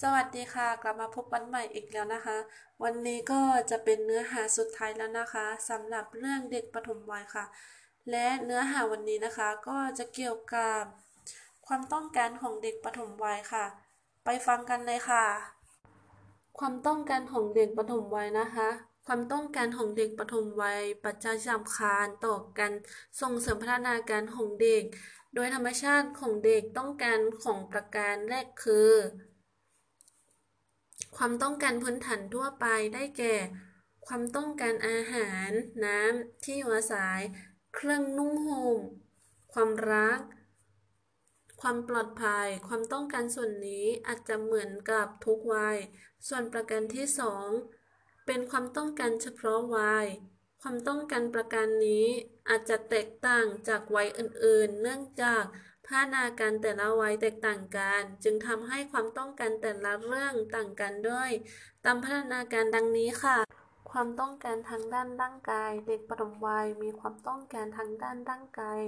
สวัสดีค่ะ กลับมาพบกันใหม่อีกแล้วนะคะ วันนี้ก็จะเป็นเนื้อหาสุดท้ายแล้วนะคะสำหรับเรื่องเด็กปฐมวัยค่ะ และเนื้อหาวันนี้นะคะ ก็จะเกี่ยวกับความต้องการของเด็กปฐมวัยค่ะ ไปฟังกันเลยค่ะ ความต้องการของเด็กปฐมวัยนะคะ ความต้องการของเด็กปฐมวัย ปัจจัยสำคัญต่อการส่งเสริมพัฒนาการของเด็ก โดยธรรมชาติของเด็กต้องการของประการแรกคือ ความต้องการพื้นฐานทั่วไปได้แก่ ความต้องการอาหาร น้ำ ที่อยู่อาศัย เครื่องนุ่งห่ม ความรัก ความปลอดภัย ความต้องการส่วนนี้อาจจะเหมือนกับทุกวัย ส่วนประการที่สองเป็นความต้องการเฉพาะวัย ความต้องการประการนี้อาจจะแตกต่างจากวัยอื่นๆ เนื่องจาก พัฒนาการแต่ละวัยแตกต่างกัน จึงทำให้ความต้องการแต่ละเรื่องต่างกันด้วย ตามพัฒนาการดังนี้ค่ะ ความต้องการทางด้านร่างกาย เด็กปฐมวัยมีความต้องการทางด้านร่างกาย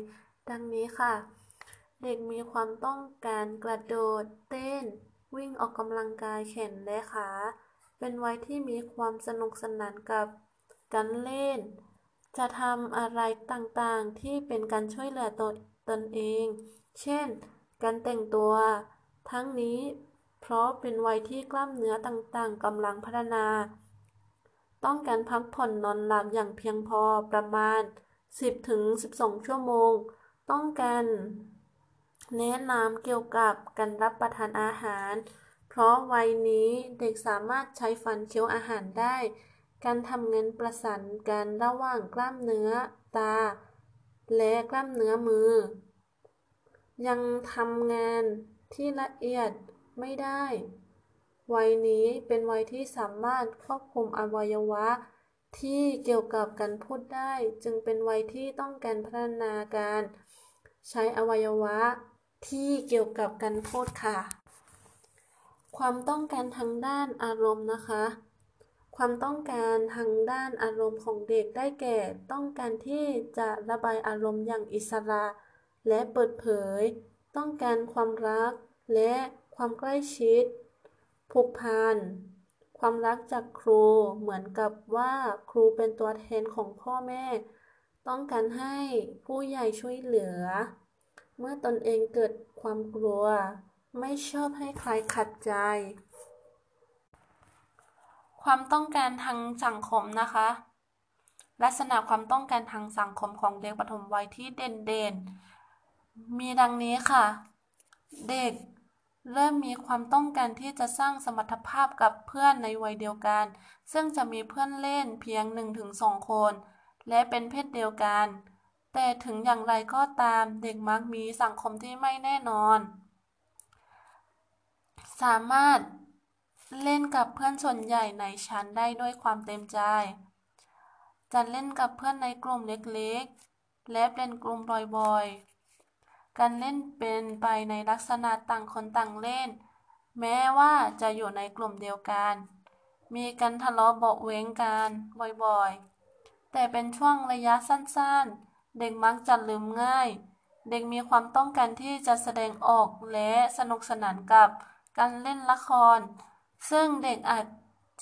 ดังนี้ค่ะ เด็กมีความต้องการกระโดด เต้น วิ่งออกกำลังกายแขนและขา เป็นวัยที่มีความสนุกสนานกับการเล่น จะทำอะไรต่างๆที่เป็นการช่วยเหลือตนตนเอง เช่น การแต่งตัว ทั้งนี้เพราะเป็นวัยที่กล้ามเนื้อต่างๆกำลังพัฒนา ต้องการพักผ่อนนอนหลับอย่างเพียงพอประมาณ 10-12 ชั่วโมง ต้องการแนะนำเกี่ยวกับการรับประทานอาหาร เพราะวัยนี้เด็กสามารถใช้ฟันเคี้ยวอาหารได้ การทำงานประสานกันระหว่างกล้ามเนื้อตา และกล้ามเนื้อมือ ยังทำงานที่ละเอียดไม่ได้ วัยนี้เป็นวัยที่สามารถควบคุมอวัยวะ ที่เกี่ยวกับการพูดได้ จึงเป็นวัยที่ต้องการพัฒนาการ ใช้อวัยวะที่เกี่ยวกับการพูดค่ะ ความต้องการทางด้านอารมณ์นะคะ ความต้องการทางด้านอารมณ์ของเด็กได้แก่ ต้องการที่จะระบายอารมณ์อย่างอิสระ และเปิดเผย ต้องการความรักและความใกล้ชิด ผูกพัน ความรักจากครูเหมือนกับว่าครูเป็นตัวแทนของพ่อแม่ ต้องการให้ผู้ใหญ่ช่วยเหลือ เมื่อตนเองเกิดความกลัว ไม่ชอบให้ใครขัดใจ ความต้องการทางสังคมนะคะ ลักษณะความต้องการทางสังคมของเด็กปฐมวัยที่เด่นๆ มีดังนี้ค่ะ เด็กเริ่มมีความต้องการที่จะสร้างสมรรถภาพกับเพื่อนในวัยเดียวกัน ซึ่งจะมีเพื่อนเล่นเพียง 1-2 คน และเป็นเพศเดียวกัน แต่ถึงอย่างไรก็ตามเด็กมักมีสังคมที่ไม่แน่นอน สามารถเล่นกับเพื่อนส่วนใหญ่ในชั้นได้ด้วยความเต็มใจ จะเล่นกับเพื่อนในกลุ่มเล็กๆ และเป็นกลุ่มบ่อยๆ การเล่นเป็นไปในลักษณะต่างคนต่างเล่น แม้ว่าจะอยู่ในกลุ่มเดียวกัน มีการทะเลาะเบาเว้งกันบ่อยๆ แต่เป็นช่วงระยะสั้นๆ เด็กมักจะลืมง่าย เด็กมีความต้องการที่จะแสดงออกและสนุกสนานกับการเล่นละคร ซึ่งเด็กอาจ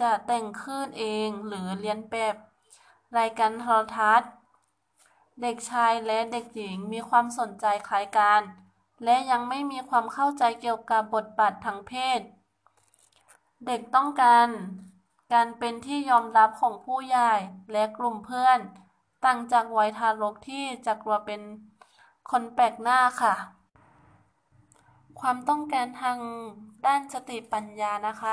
จะแต่งขึ้นเองหรือเรียนแบบ รายการโทรทัศน์ เด็กชายและเด็กหญิงมีความสนใจคล้ายกัน และยังไม่มีความเข้าใจเกี่ยวกับบทบาททางเพศ เด็กต้องการการเป็นที่ยอมรับของผู้ใหญ่และกลุ่มเพื่อน ต่างจากวัยทารกที่จะกลัวเป็นคนแปลกหน้าค่ะ ความต้องการทางด้านสติปัญญานะคะ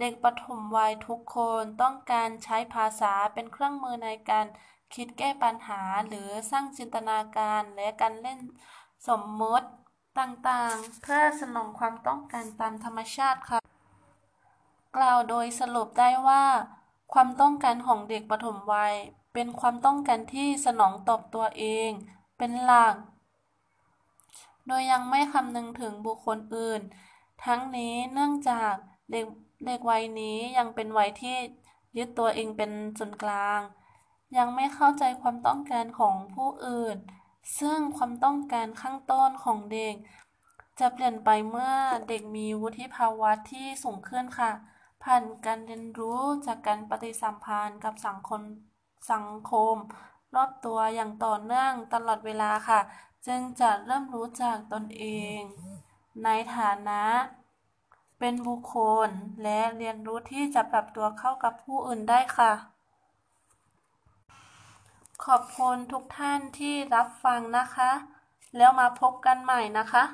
เด็กปฐมวัยทุกคนต้องการใช้ภาษาเป็นเครื่องมือในการ คิดแก้ปัญหาหรือสร้างจินตนาการและการเล่นสมมติต่างๆ เพื่อสนองความต้องการตามธรรมชาติค่ะ กล่าวโดยสรุปได้ว่า ความต้องการของเด็กปฐมวัย เป็นความต้องการที่สนองตอบตัวเอง เป็นหลัก โดยยังไม่คำนึงถึงบุคคลอื่น ทั้งนี้เนื่องจากเด็กเด็กวัยนี้ยังเป็นวัยที่ยึดตัวเองเป็นส่วนกลาง ยังไม่เข้าใจความต้องการของผู้อื่น ซึ่งความต้องการข้างต้นของเด็ก จะเปลี่ยนไปเมื่อเด็กมีวุฒิภาวะที่สูงขึ้นค่ะ ผ่านการเรียนรู้จากการปฏิสัมพันธ์กับสังคมสังคม รอบตัวอย่างต่อเนื่องตลอดเวลาค่ะ จึงจะเริ่มรู้จักตนเอง ในฐานะเป็นบุคคลและเรียนรู้ที่จะปรับตัวเข้ากับผู้อื่นได้ค่ะ ขอบคุณทุกท่านที่รับฟังนะคะ แล้วมาพบกันใหม่นะคะ